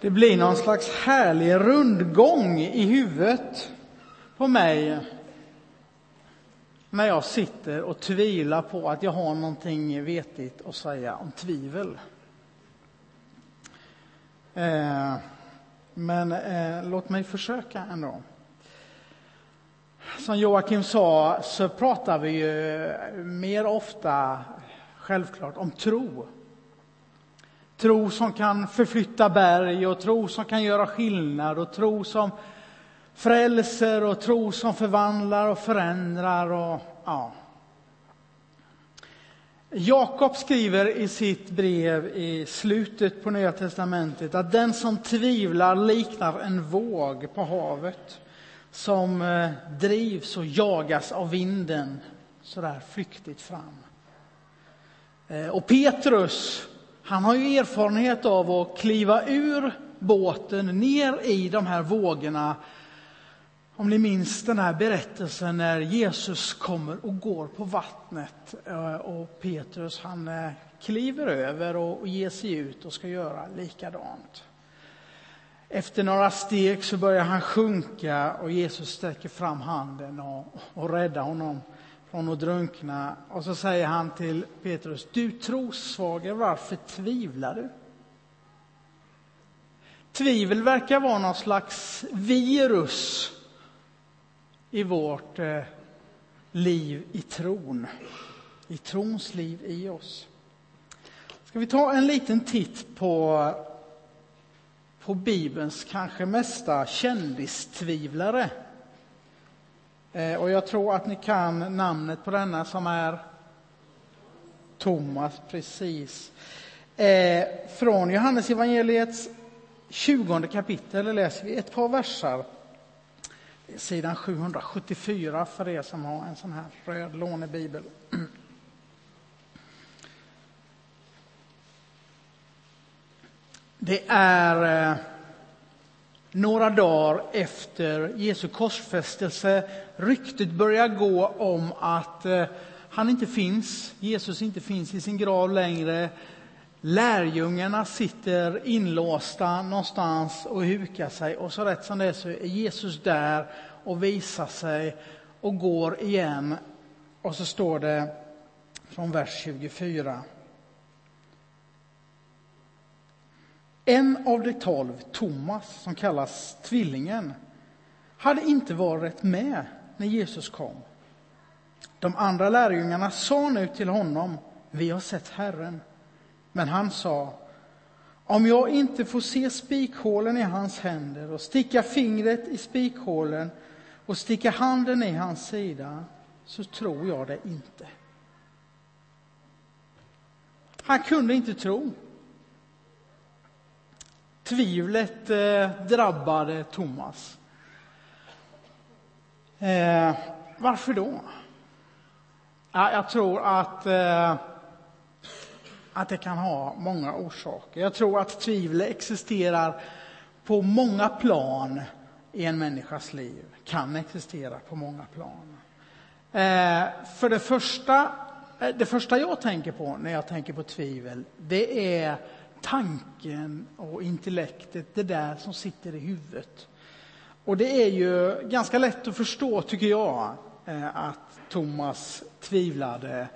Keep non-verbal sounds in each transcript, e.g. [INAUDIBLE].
Det blir någon slags härlig rundgång i huvudet på mig när jag sitter och tvivlar på att jag har någonting vetigt att säga om tvivel. Eh, men eh, låt mig försöka ändå. Som Joakim sa så pratar vi ju mer ofta självklart om tro. Tro som kan förflytta berg och tro som kan göra skillnad och tro som frälser och tro som förvandlar och förändrar. Och, ja. Jakob skriver i sitt brev i slutet på Nya testamentet att den som tvivlar liknar en våg på havet som eh, drivs och jagas av vinden så där flyktigt fram. Eh, och Petrus, han har ju erfarenhet av att kliva ur båten ner i de här vågorna. Om ni minns den här berättelsen när Jesus kommer och går på vattnet eh, och Petrus han eh, kliver över och ger sig ut och ska göra likadant. Efter några steg så börjar han sjunka och Jesus sträcker fram handen och, och räddar honom från att drunkna. Och så säger han till Petrus, du trossvage, varför tvivlar du? Tvivel verkar vara någon slags virus i vårt eh, liv i tron, i trons liv i oss. Ska vi ta en liten titt på på Bibelns kanske mesta kändistvivlare. Eh, och jag tror att ni kan namnet på denna som är Thomas, precis. Eh, från Johannes evangeliets 20 kapitel läser vi ett par versar. Sidan 774 för er som har en sån här röd lånebibel. [CLEARS THROAT] Det är eh, några dagar efter Jesu korsfästelse. Ryktet börjar gå om att eh, han inte finns, Jesus inte finns i sin grav längre. Lärjungarna sitter inlåsta någonstans och hukar sig och så rätt som det är så är Jesus där och visar sig och går igen. Och så står det från vers 24. En av de tolv, Thomas, som kallas Tvillingen, hade inte varit med när Jesus kom. De andra lärjungarna sa nu till honom, vi har sett Herren. Men han sa, om jag inte får se spikhålen i hans händer och sticka fingret i spikhålen och sticka handen i hans sida, så tror jag det inte. Han kunde inte tro. Tvivlet eh, drabbade Thomas. Eh, varför då? Ja, jag tror att, eh, att det kan ha många orsaker. Jag tror att tvivel existerar på många plan i en människas liv. Kan existera på många plan. Eh, för det första, eh, det första jag tänker på när jag tänker på tvivel, det är tanken och intellektet, det där som sitter i huvudet. Och det är ju ganska lätt att förstå, tycker jag, eh, att Thomas tvivlade.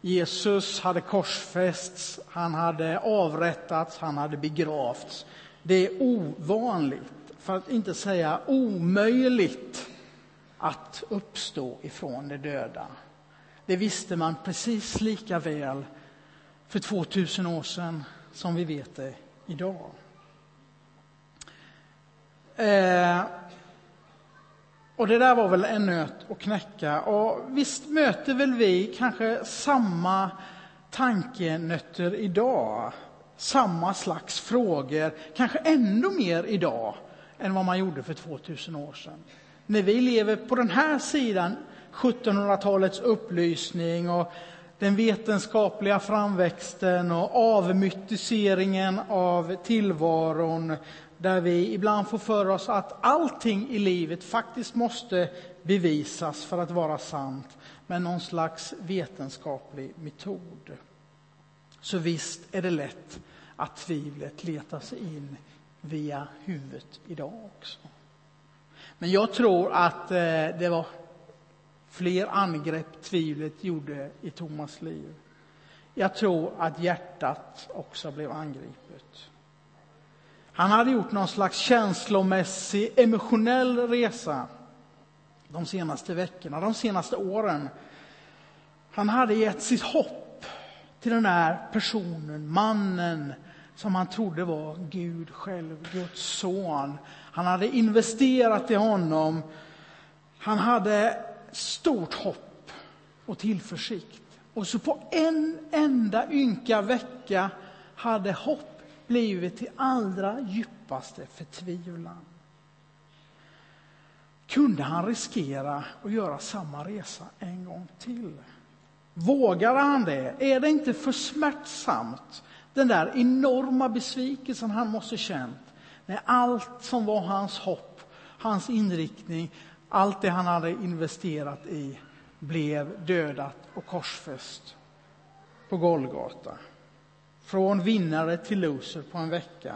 Jesus hade korsfästs, han hade avrättats, han hade begravts. Det är ovanligt, för att inte säga omöjligt, att uppstå ifrån de döda. Det visste man precis lika väl för 2000 år sedan som vi vet det idag. Eh, och det där var väl en nöt att knäcka. Och visst möter väl vi kanske samma tankenötter idag. Samma slags frågor, kanske ännu mer idag än vad man gjorde för 2000 år sedan. När vi lever på den här sidan 1700-talets upplysning och den vetenskapliga framväxten och avmytiseringen av tillvaron där vi ibland får för oss att allting i livet faktiskt måste bevisas för att vara sant med någon slags vetenskaplig metod. Så visst är det lätt att tvivlet letar sig in via huvudet idag också. Men jag tror att eh, det var fler angrepp tvivlet gjorde i Thomas liv. Jag tror att hjärtat också blev angripet. Han hade gjort någon slags känslomässig, emotionell resa de senaste veckorna, de senaste åren. Han hade gett sitt hopp till den här personen, mannen som han trodde var Gud själv, Guds son. Han hade investerat i honom. Han hade stort hopp och tillförsikt. Och så på en enda ynka vecka hade hopp blivit till allra djupaste förtvivlan. Kunde han riskera att göra samma resa en gång till? Vågade han det? Är det inte för smärtsamt? Den där enorma besvikelsen han måste känt när allt som var hans hopp, hans inriktning, allt det han hade investerat i blev dödat och korsfäst på Golgata. Från vinnare till loser på en vecka.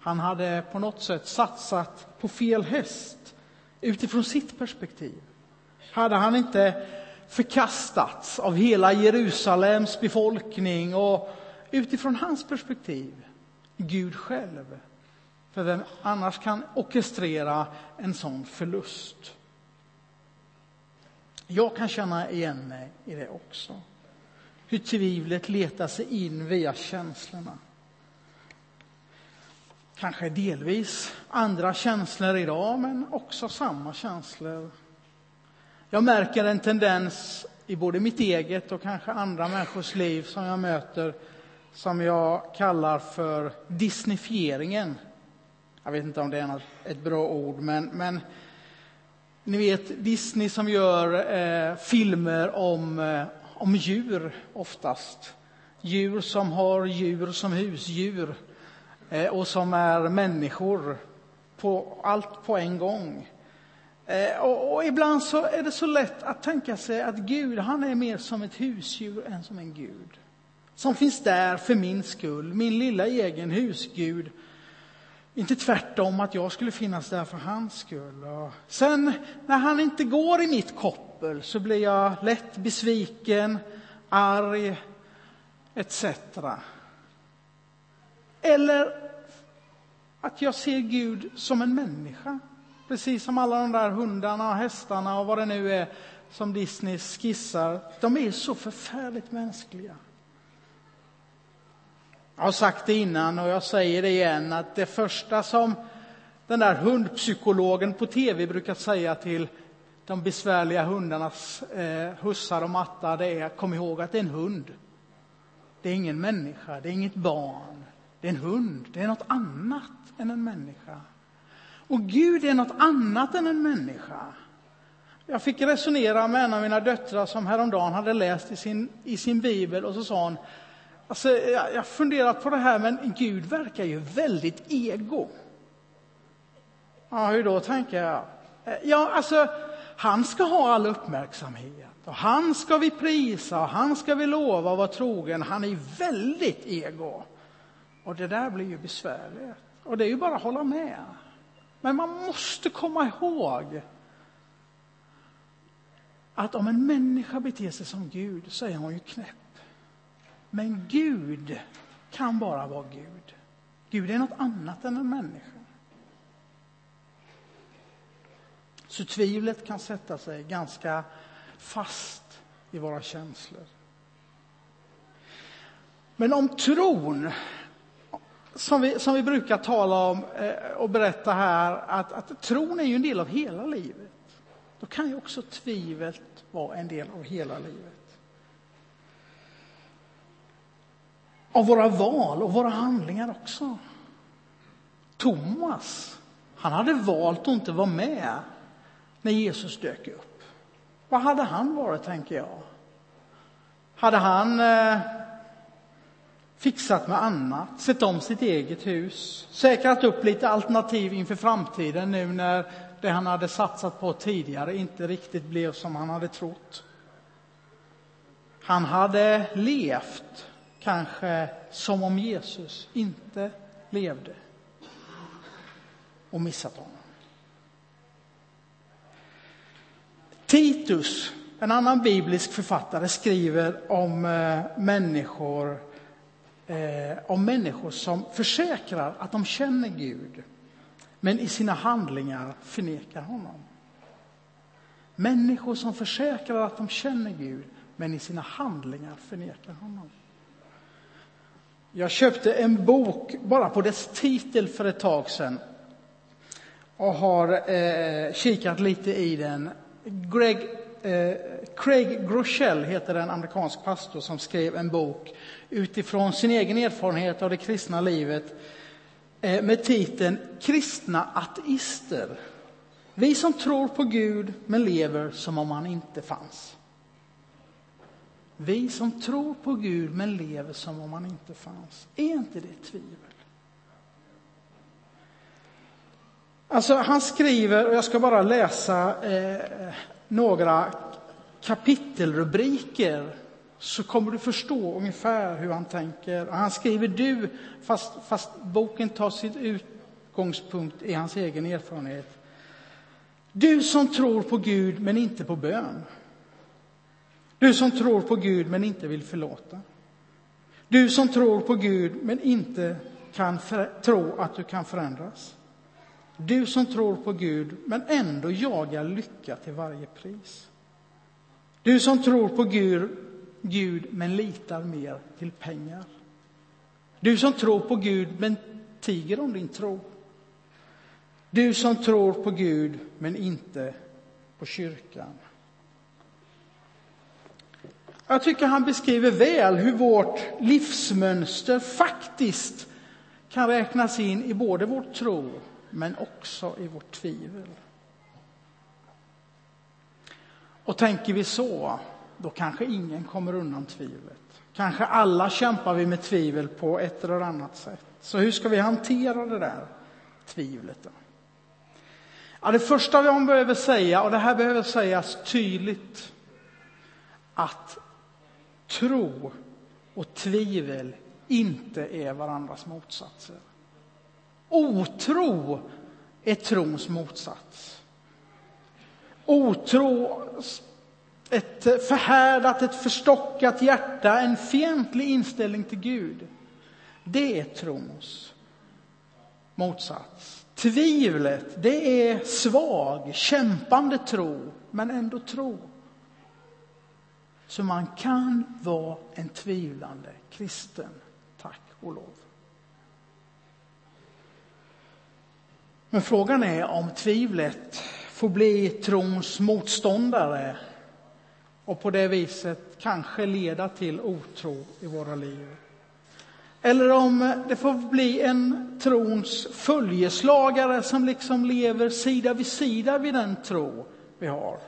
Han hade på något sätt satsat på fel häst utifrån sitt perspektiv. Hade han inte förkastats av hela Jerusalems befolkning och utifrån hans perspektiv, Gud själv. För vem annars kan orkestrera en sån förlust? Jag kan känna igen mig i det också. Hur tvivlet letar sig in via känslorna. Kanske delvis andra känslor idag, men också samma känslor. Jag märker en tendens i både mitt eget och kanske andra människors liv som jag möter som jag kallar för disneyfieringen. Jag vet inte om det är ett bra ord, men, men ni vet Disney som gör eh, filmer om, eh, om djur oftast. Djur som har djur som husdjur eh, och som är människor. På, allt på en gång. Eh, och, och, ibland så är det så lätt att tänka sig att Gud, han är mer som ett husdjur än som en Gud. Som finns där för min skull, min lilla egen husgud inte tvärtom att jag skulle finnas där för hans skull. Och sen när han inte går i mitt koppel så blir jag lätt besviken, arg etc. Eller att jag ser Gud som en människa. Precis som alla de där hundarna och hästarna och vad det nu är som Disney skissar. De är så förfärligt mänskliga. Jag har sagt det innan och jag säger det igen att det första som den där hundpsykologen på tv brukar säga till de besvärliga hundarnas eh, hussar och mattar det är kom ihåg att det är en hund. Det är ingen människa, det är inget barn. Det är en hund, det är något annat än en människa. Och Gud är något annat än en människa. Jag fick resonera med en av mina döttrar som häromdagen hade läst i sin, i sin bibel och så sa hon Alltså, jag har funderat på det här, men Gud verkar ju väldigt ego. Ja, hur då, tänker jag. Eh, ja, alltså, han ska ha all uppmärksamhet. Och han ska vi prisa, och han ska vi lova och vara trogen. Han är väldigt ego. Och det där blir ju besvärligt. Och det är ju bara att hålla med. Men man måste komma ihåg att om en människa beter sig som Gud så är hon ju knäpp. Men Gud kan bara vara Gud. Gud är något annat än en människa. Så tvivlet kan sätta sig ganska fast i våra känslor. Men om tron, som vi, som vi brukar tala om eh, och berätta här, att, att tron är ju en del av hela livet. Då kan ju också tvivlet vara en del av hela livet. Av våra val och våra handlingar också. Thomas, han hade valt att inte vara med när Jesus dök upp. Vad hade han varit, tänker jag? Hade han eh, fixat med annat, sett om sitt eget hus, säkrat upp lite alternativ inför framtiden nu när det han hade satsat på tidigare inte riktigt blev som han hade trott? Han hade levt kanske som om Jesus inte levde. och missat honom. Titus, en annan biblisk författare, skriver om eh, människor, eh, om människor som försäkrar att de känner Gud, men i sina handlingar förnekar honom. Människor som försäkrar att de känner Gud, men i sina handlingar förnekar honom. Jag köpte en bok bara på dess titel för ett tag sedan och har eh, kikat lite i den. Greg, eh, Craig Groeschel heter en amerikansk pastor som skrev en bok utifrån sin egen erfarenhet av det kristna livet eh, med titeln Kristna ateister. Vi som tror på Gud men lever som om han inte fanns. Vi som tror på Gud men lever som om han inte fanns. Är inte det tvivel? Alltså, han skriver, och jag ska bara läsa eh, några kapitelrubriker så kommer du förstå ungefär hur han tänker. Han skriver du, fast, fast boken tar sin utgångspunkt i hans egen erfarenhet. Du som tror på Gud men inte på bön. Du som tror på Gud men inte vill förlåta. Du som tror på Gud men inte kan tro att du kan förändras. Du som tror på Gud men ändå jagar lycka till varje pris. Du som tror på Gud, Gud men litar mer till pengar. Du som tror på Gud men tiger om din tro. Du som tror på Gud men inte på kyrkan. Jag tycker han beskriver väl hur vårt livsmönster faktiskt kan räknas in i både vår tro men också i vårt tvivel. Och tänker vi så, då kanske ingen kommer undan tvivlet. Kanske alla kämpar vi med tvivel på ett eller annat sätt. Så hur ska vi hantera det där tvivlet? Då? Ja, det första vi behöver säga, och det här behöver sägas tydligt, att tro och tvivel inte är varandras motsatser. Otro är trons motsats. Otro, ett förhärdat, ett förstockat hjärta, en fientlig inställning till Gud. Det är trons motsats. Tvivlet, det är svag, kämpande tro, men ändå tro. Så man kan vara en tvivlande kristen, tack och lov. Men frågan är om tvivlet får bli trons motståndare och på det viset kanske leda till otro i våra liv. Eller om det får bli en trons följeslagare som liksom lever sida vid sida vid den tro vi har.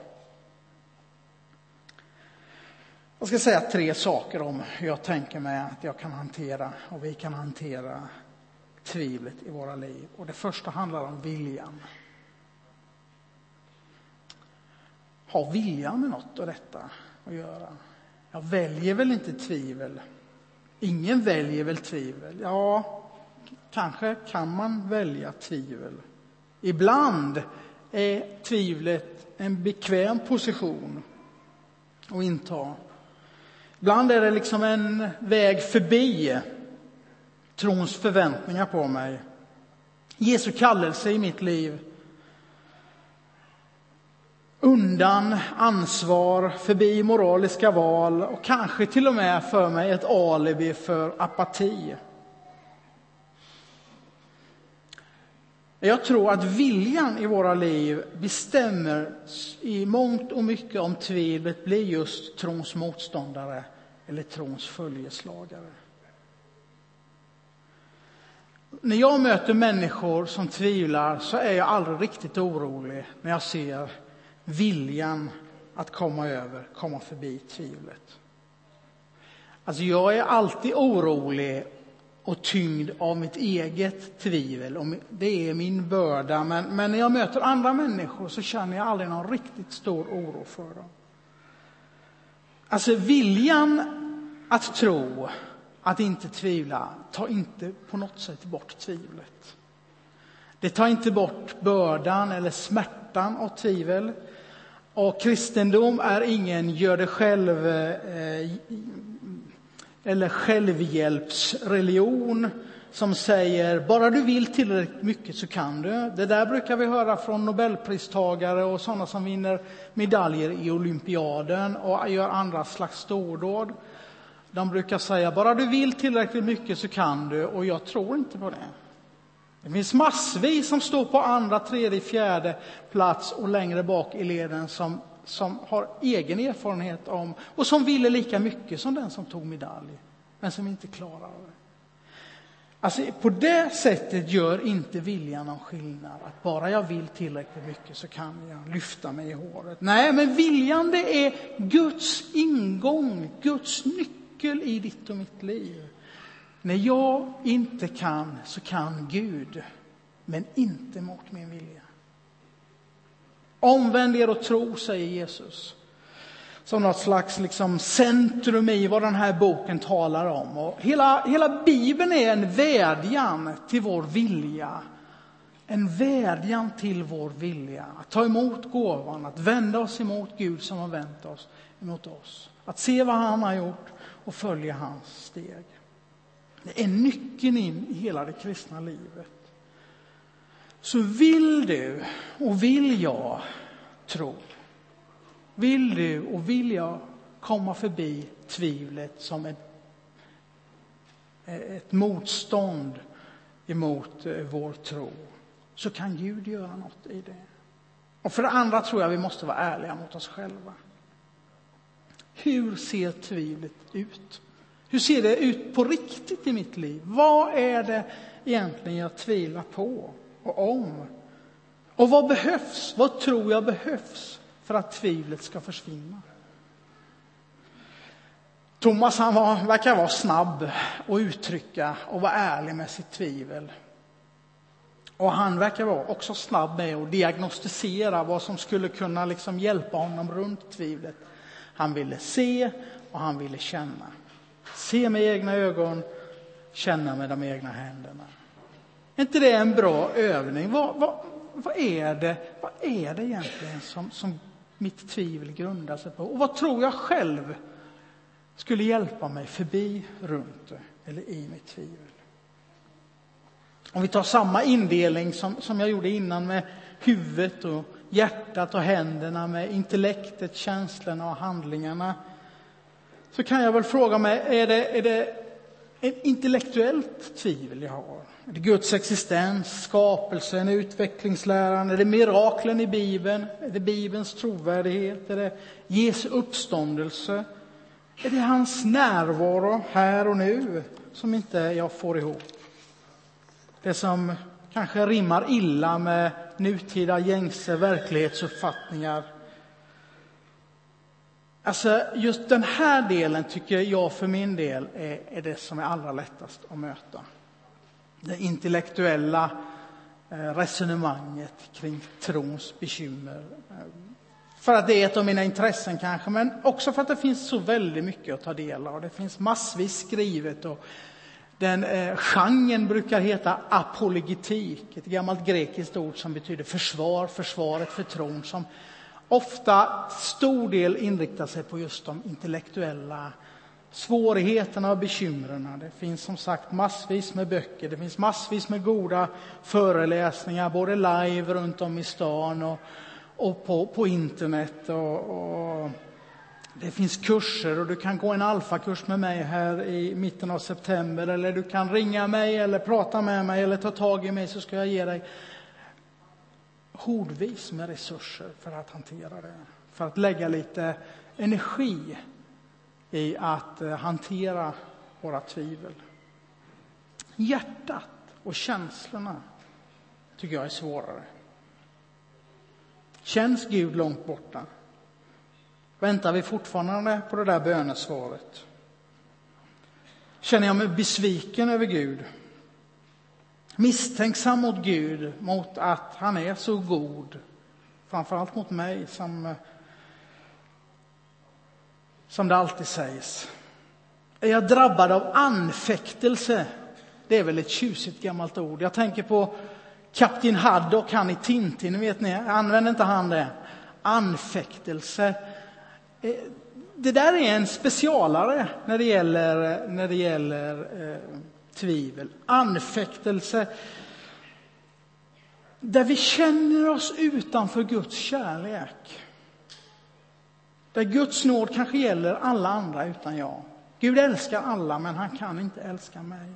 Jag ska säga tre saker om hur jag tänker mig att jag kan hantera och vi kan hantera tvivlet i våra liv. Och det första handlar om viljan. Har viljan med något av detta att göra? Jag väljer väl inte tvivel? Ingen väljer väl tvivel? Ja, kanske kan man välja tvivel. Ibland är tvivlet en bekväm position att inta. Ibland är det liksom en väg förbi trons förväntningar på mig. Jesu kallelse i mitt liv. Undan ansvar, förbi moraliska val och kanske till och med för mig ett alibi för apati. Jag tror att viljan i våra liv bestämmer i mångt och mycket om tvivlet blir just trons motståndare eller trons följeslagare. När jag möter människor som tvivlar så är jag aldrig riktigt orolig när jag ser viljan att komma över, komma förbi tvivlet. Alltså jag är alltid orolig och tyngd av mitt eget tvivel. Det är min börda. Men, men när jag möter andra människor så känner jag aldrig någon riktigt stor oro för dem. Alltså viljan att tro att inte tvivla, tar inte på något sätt bort tvivlet. Det tar inte bort bördan eller smärtan av tvivel. Och kristendom är ingen gör det själv eh, eller självhjälpsreligion som säger bara du vill tillräckligt mycket så kan du. Det där brukar vi höra från nobelpristagare och sådana som vinner medaljer i olympiaden och gör andra slags stordåd. De brukar säga bara du vill tillräckligt mycket så kan du och jag tror inte på det. Det finns massvis som står på andra, tredje, fjärde plats och längre bak i leden som, som har egen erfarenhet om och som ville lika mycket som den som tog medalj, men som inte klarar det. Alltså, på det sättet gör inte viljan någon skillnad. Att bara jag vill tillräckligt mycket så kan jag lyfta mig i håret. Nej, men viljan det är Guds ingång, Guds nyckel i ditt och mitt liv. När jag inte kan så kan Gud, men inte mot min vilja. Omvänd er och tro, säger Jesus. Som något slags liksom centrum i vad den här boken talar om. Och hela, hela Bibeln är en vädjan till vår vilja. En vädjan till vår vilja. Att ta emot gåvan, att vända oss emot Gud som har vänt oss emot oss. Att se vad han har gjort och följa hans steg. Det är nyckeln in i hela det kristna livet. Så vill du och vill jag tro, vill du och vill jag komma förbi tvivlet som ett, ett motstånd emot eh, vår tro, så kan Gud göra något i det. Och för det andra tror jag vi måste vara ärliga mot oss själva. Hur ser tvivlet ut? Hur ser det ut på riktigt i mitt liv? Vad är det egentligen jag tvivlar på och om? Och vad behövs? Vad tror jag behövs för att tvivlet ska försvinna? Thomas han var, verkar vara snabb att uttrycka och vara ärlig med sitt tvivel. Och han verkar vara också snabb med att diagnostisera vad som skulle kunna liksom hjälpa honom runt tvivlet. Han ville se och han ville känna. Se med egna ögon, känna med de egna händerna. Är inte det en bra övning? Vad, vad, vad, är, det, vad är det egentligen som, som mitt tvivel grundar sig på? Och vad tror jag själv skulle hjälpa mig förbi, runt eller i mitt tvivel? Om vi tar samma indelning som, som jag gjorde innan med huvudet och hjärtat och händerna, med intellektet, känslorna och handlingarna så kan jag väl fråga mig, är det, är det ett intellektuellt tvivel jag har? Är det Guds existens, skapelsen, utvecklingsläran? Är det miraklen i Bibeln? Är det Bibelns trovärdighet? Är det Jesu uppståndelse? Är det hans närvaro här och nu som inte jag får ihop? Det som kanske rimmar illa med nutida gängse verklighetsuppfattningar Alltså, just den här delen tycker jag för min del är, är det som är allra lättast att möta. Det intellektuella eh, resonemanget kring trons bekymmer. Eh, för att det är ett av mina intressen kanske, men också för att det finns så väldigt mycket att ta del av. Det finns massvis skrivet och den eh, genren brukar heta apologetik, ett gammalt grekiskt ord som betyder försvar, försvaret för tron, som ofta stor del inriktar sig på just de intellektuella svårigheterna och bekymren. Det finns som sagt massvis med böcker, det finns massvis med goda föreläsningar, både live runt om i stan och, och på, på internet. Och, och, det finns kurser och du kan gå en alfakurs med mig här i mitten av september eller du kan ringa mig eller prata med mig eller ta tag i mig så ska jag ge dig hordvis med resurser för att hantera det. För att lägga lite energi i att eh, hantera våra tvivel. Hjärtat och känslorna tycker jag är svårare. Känns Gud långt borta? Väntar vi fortfarande på det där bönesvaret? Känner jag mig besviken över Gud? Misstänksam mot Gud, mot att han är så god. Framförallt mot mig, som, som det alltid sägs. Är jag drabbad av anfäktelse? Det är väl ett tjusigt gammalt ord. Jag tänker på Kapten Haddock, han i Tintin, vet ni, använder inte han det? Anfäktelse. Eh, det där är en specialare när det gäller, eh, när det gäller eh, tvivel. Anfäktelse. Där vi känner oss utanför Guds kärlek. Där Guds nåd kanske gäller alla andra utan jag. Gud älskar alla, men han kan inte älska mig.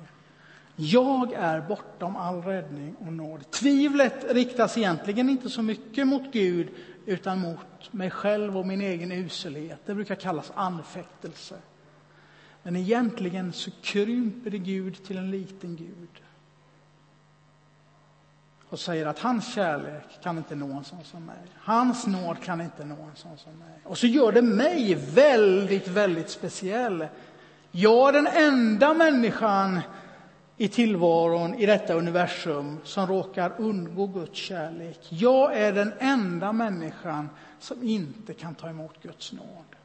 Jag är bortom all räddning och nåd. Tvivlet riktas egentligen inte så mycket mot Gud utan mot mig själv och min egen uselhet. Det brukar kallas anfäktelse. Men egentligen så krymper det Gud till en liten Gud och säger att hans kärlek kan inte nå en sån som mig. Hans nåd kan inte nå en sån som mig. Och så gör det mig väldigt, väldigt speciell. Jag är den enda människan i tillvaron i detta universum som råkar undgå Guds kärlek. Jag är den enda människan som inte kan ta emot Guds nåd.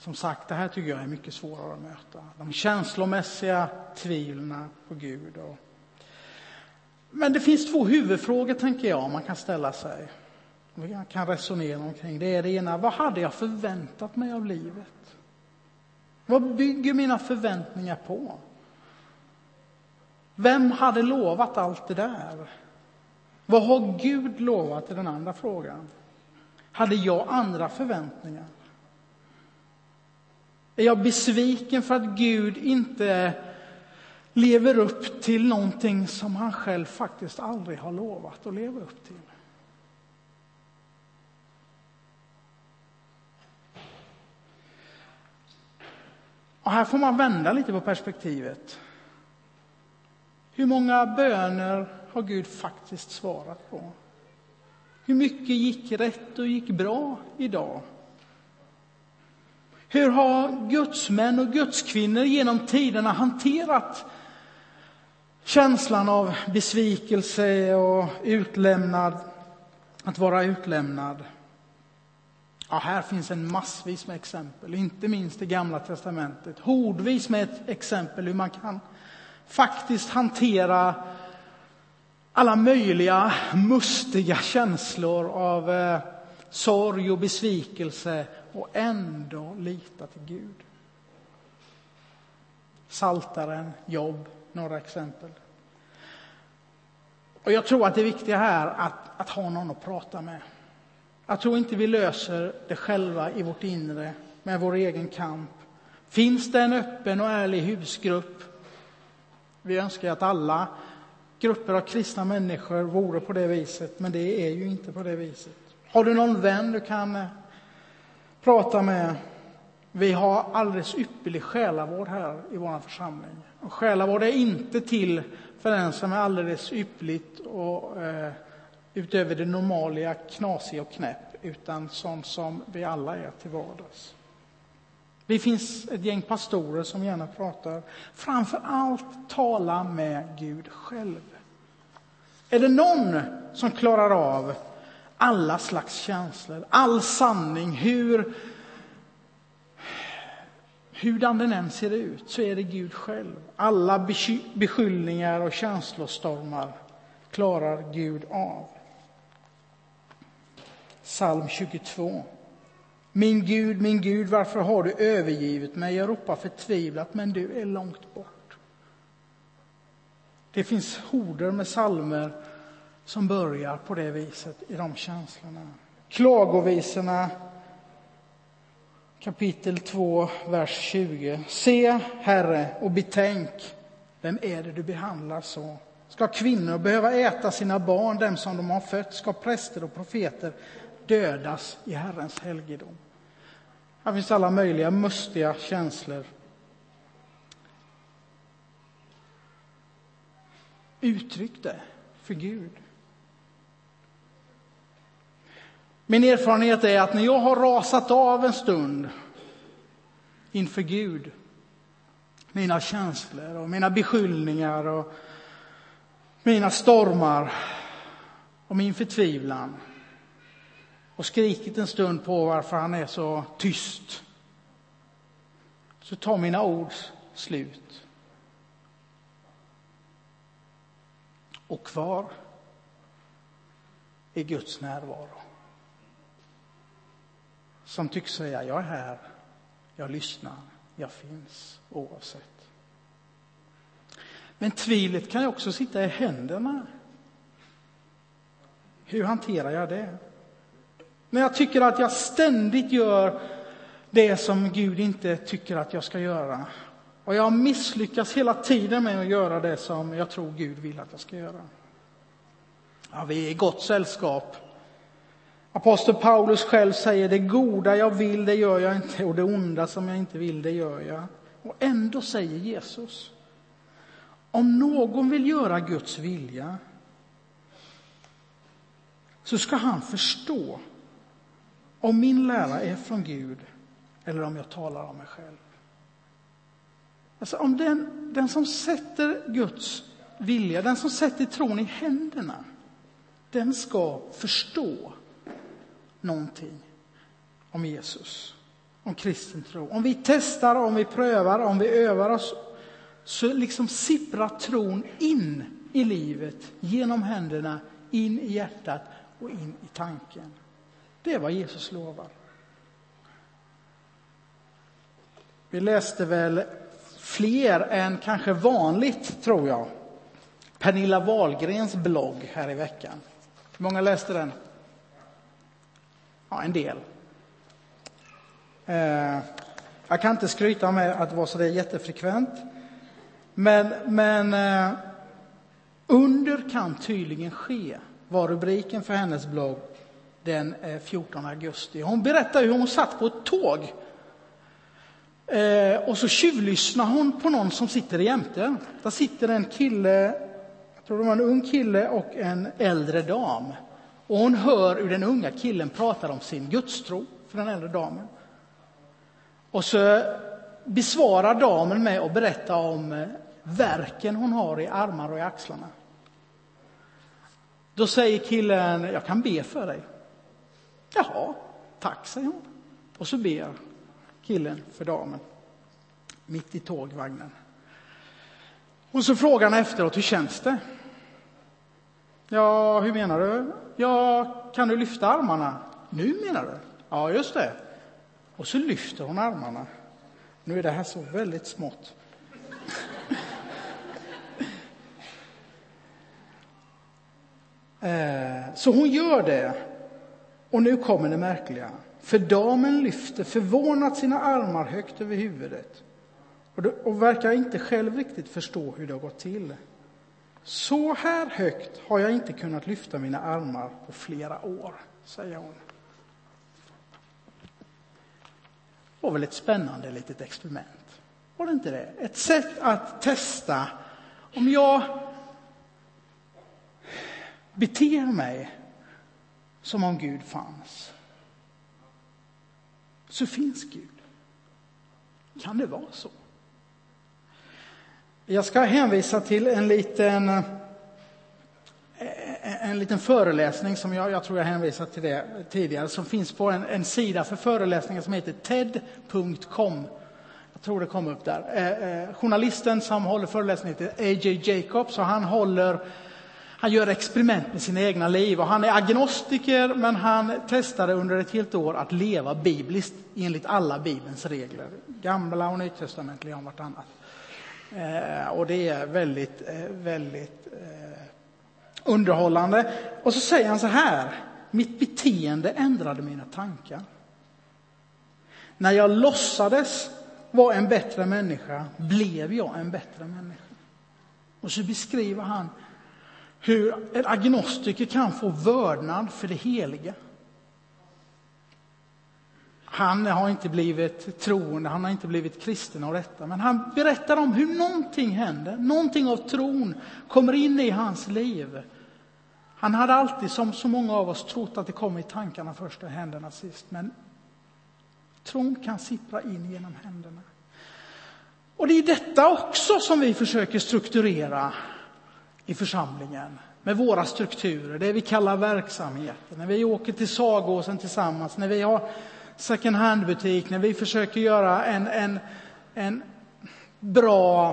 Som sagt, det här tycker jag är mycket svårare att möta. De känslomässiga tvivlen på Gud. Och... Men det finns två huvudfrågor, tänker jag, man kan ställa sig. Vi kan resonera omkring. Det är det ena, vad hade jag förväntat mig av livet? Vad bygger mina förväntningar på? Vem hade lovat allt det där? Vad har Gud lovat i den andra frågan? Hade jag andra förväntningar? Är jag besviken för att Gud inte lever upp till någonting som han själv faktiskt aldrig har lovat att leva upp till? Och här får man vända lite på perspektivet. Hur många böner har Gud faktiskt svarat på? Hur mycket gick rätt och gick bra idag? Hur har gudsmän och gudskvinnor genom tiderna hanterat känslan av besvikelse och utlämnad, att vara utlämnad? Ja, här finns en massvis med exempel, inte minst i Gamla testamentet. Hordvis med ett exempel hur man kan faktiskt hantera alla möjliga mustiga känslor av eh, sorg och besvikelse och ändå lita till Gud. Saltaren, jobb, några exempel. Och jag tror att det viktiga här är att, att ha någon att prata med. Jag tror inte vi löser det själva i vårt inre med vår egen kamp. Finns det en öppen och ärlig husgrupp? Vi önskar att alla grupper av kristna människor vore på det viset, men det är ju inte på det viset. Har du någon vän du kan prata med? Vi har alldeles ypperlig själavård här i vår församling. Och själavård är inte till för den som är alldeles ypperligt och eh, utöver det normala knasig och knäpp, utan sån som vi alla är till vardags. Det finns ett gäng pastorer som gärna pratar. Framför allt tala med Gud själv. Är det någon som klarar av alla slags känslor, all sanning, hur hurdan den än ser ut, så är det Gud själv. Alla beskyllningar och känslostormar klarar Gud av. Psalm 22. Min Gud, min Gud, varför har du övergivit mig? Jag ropar förtvivlat, men du är långt bort. Det finns horder med salmer som börjar på det viset, i de känslorna. Klagovisorna, kapitel 2, vers 20. Se, Herre, och betänk, vem är det du behandlar så? Ska kvinnor behöva äta sina barn, dem som de har fött? Ska präster och profeter dödas i Herrens helgedom? Här finns alla möjliga mustiga känslor. Uttryck det för Gud. Min erfarenhet är att när jag har rasat av en stund inför Gud, mina känslor och mina beskyllningar och mina stormar och min förtvivlan och skrikit en stund på varför han är så tyst så tar mina ord slut. Och kvar är Guds närvaro. Som tycks säga, jag är här, jag lyssnar, jag finns oavsett. Men tvivlet kan ju också sitta i händerna. Hur hanterar jag det? När jag tycker att jag ständigt gör det som Gud inte tycker att jag ska göra. Och jag misslyckas hela tiden med att göra det som jag tror Gud vill att jag ska göra. Ja, vi är i gott sällskap. Apostel Paulus själv säger det goda jag vill, det gör jag inte och det onda som jag inte vill, det gör jag. Och ändå säger Jesus, om någon vill göra Guds vilja så ska han förstå om min lära är från Gud eller om jag talar om mig själv. Alltså om den, den som sätter Guds vilja, den som sätter tron i händerna, den ska förstå någonting om Jesus, om kristen tro. Om vi testar, om vi prövar, om vi övar oss, så liksom sipprar tron in i livet, genom händerna, in i hjärtat och in i tanken. Det är vad Jesus lovar. Vi läste väl fler än kanske vanligt, tror jag. Pernilla Wahlgrens blogg här i veckan. Hur många läste den? Ja, en del. Eh, jag kan inte skryta med att det var så där jättefrekvent. Men, men eh, under kan tydligen ske, var rubriken för hennes blogg den eh, 14 augusti. Hon berättar hur hon satt på ett tåg och så tjuvlyssnar hon på någon som sitter jämte. Där sitter en kille, jag tror det var en ung kille och en äldre dam. Och hon hör hur den unga killen pratar om sin gudstro för den äldre damen. Och så besvarar damen med att berätta om eh, verken hon har i armar och i axlarna. Då säger killen, jag kan be för dig. Jaha, tack, säger hon. Och så ber killen för damen, mitt i tågvagnen. Och så frågar han efteråt, hur känns det? Ja, hur menar du? Ja, kan du lyfta armarna? Nu menar du? Ja, just det. Och så lyfter hon armarna. Nu är det här så väldigt smått. Eh, så hon gör det. Och nu kommer det märkliga. För damen lyfter förvånat sina armar högt över huvudet och verkar inte själv riktigt förstå hur det har gått till. Så här högt har jag inte kunnat lyfta mina armar på flera år, säger hon. Det var väl ett spännande litet experiment? Var det inte det? Ett sätt att testa om jag beter mig som om Gud fanns. Så finns Gud. Kan det vara så? Jag ska hänvisa till en liten, eh, eh, en liten föreläsning som jag, jag tror jag hänvisat till det tidigare, som finns på en, en sida för föreläsningar som heter ted.com. Jag tror det kom upp där. Eh, eh, journalisten som håller föreläsningen heter A.J. Jacobs och han håller han gör experiment med sina egna liv och han är agnostiker men han testade under ett helt år att leva bibliskt enligt alla Bibelns regler. Gamla och nytestamentliga om vartannat. Eh, och det är väldigt, eh, väldigt eh, underhållande. Och så säger han så här, mitt beteende ändrade mina tankar. När jag låtsades vara en bättre människa blev jag en bättre människa. Och så beskriver han hur en agnostiker kan få vördnad för det heliga. Han har inte blivit troende, han har inte blivit kristen av detta. Men han berättar om hur någonting händer, någonting av tron kommer in i hans liv. Han hade alltid, som så många av oss, trott att det kommer i tankarna först och händerna sist. Men tron kan sippra in genom händerna. Och det är detta också som vi försöker strukturera i församlingen med våra strukturer, det vi kallar verksamheten. När vi åker till Sagåsen tillsammans, när vi har second hand-butik, när vi försöker göra en, en, en bra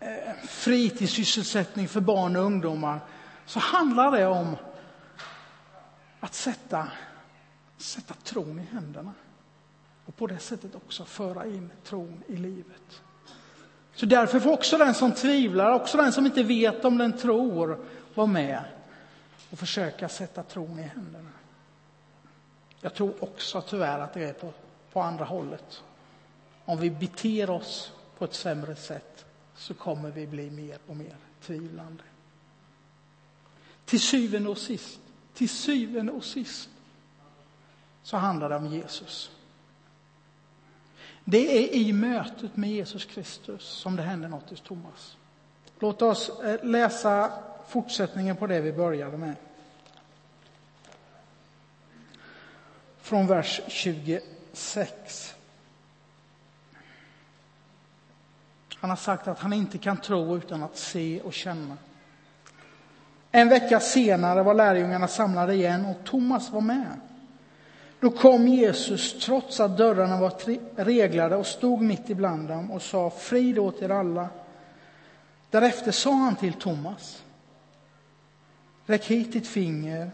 eh, fritidssysselsättning för barn och ungdomar så handlar det om att sätta, sätta tron i händerna och på det sättet också föra in tron i livet. Så därför får också den som tvivlar, också den som inte vet om den tror, vara med och försöka sätta tron i händerna. Jag tror också tyvärr att det är på, på andra hållet. Om vi beter oss på ett sämre sätt så kommer vi bli mer och mer tvivlande. Till syvende och sist, till syvende och sist så handlar det om Jesus. Det är i mötet med Jesus Kristus som det händer något hos Thomas. Låt oss eh, läsa fortsättningen på det vi började med. Från vers 26. Han har sagt att han inte kan tro utan att se och känna. En vecka senare var lärjungarna samlade igen och Thomas var med. Då kom Jesus, trots att dörrarna var reglade, och stod mitt ibland dem och sa frid åt er alla. Därefter sa han till Thomas. Räck hit ditt finger,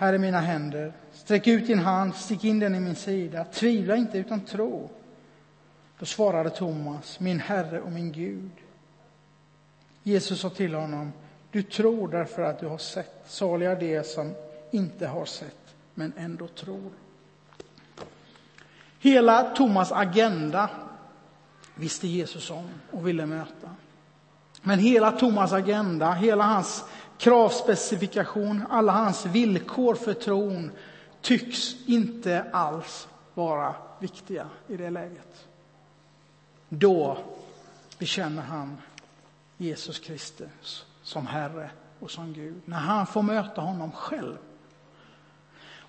här är mina händer. Sträck ut din hand, stick in den i min sida. Tvivla inte, utan tro. Då svarade Thomas, min Herre och min Gud. Jesus sa till honom, du tror därför att du har sett. Saliga de som inte har sett men ändå tror. Hela Thomas agenda visste Jesus om och ville möta. Men hela Thomas agenda, hela hans kravspecifikation, alla hans villkor för tron tycks inte alls vara viktiga i det läget. Då bekänner han Jesus Kristus som Herre och som Gud. När han får möta honom själv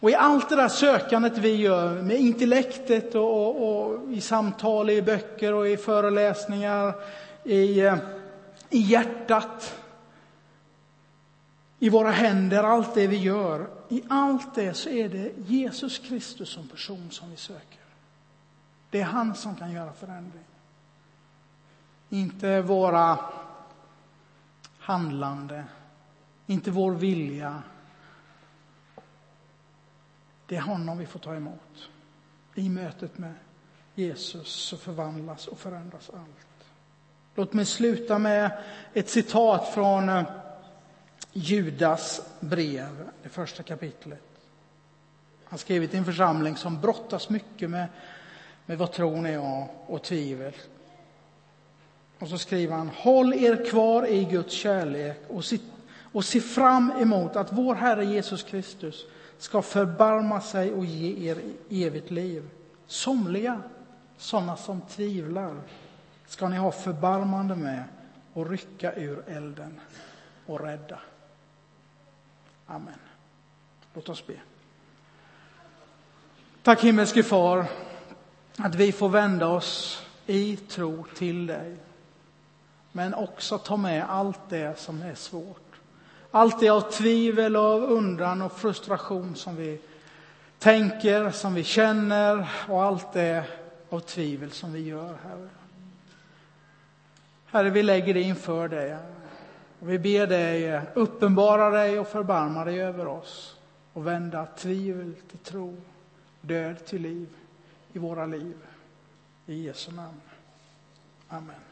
och i allt det där sökandet vi gör med intellektet och, och, och i samtal, i böcker och i föreläsningar, i, eh, i hjärtat, i våra händer, allt det vi gör. I allt det så är det Jesus Kristus som person som vi söker. Det är han som kan göra förändring. Inte våra handlande, inte vår vilja, det är honom vi får ta emot. I mötet med Jesus så förvandlas och förändras allt. Låt mig sluta med ett citat från eh, Judas brev, det första kapitlet. Han skriver till en församling som brottas mycket med, med vad tron är och, och tvivel. Och så skriver han, håll er kvar i Guds kärlek och se, och se fram emot att vår Herre Jesus Kristus ska förbarma sig och ge er evigt liv. Somliga, sådana som tvivlar, ska ni ha förbarmande med och rycka ur elden och rädda. Amen. Låt oss be. Tack himmelske far att vi får vända oss i tro till dig. Men också ta med allt det som är svårt. Allt det av tvivel, av undran och frustration som vi tänker, som vi känner och allt det av tvivel som vi gör, Herre. Herre, vi lägger det inför dig. Och vi ber dig eh, uppenbara dig och förbarma dig över oss och vända tvivel till tro, död till liv i våra liv. I Jesu namn. Amen.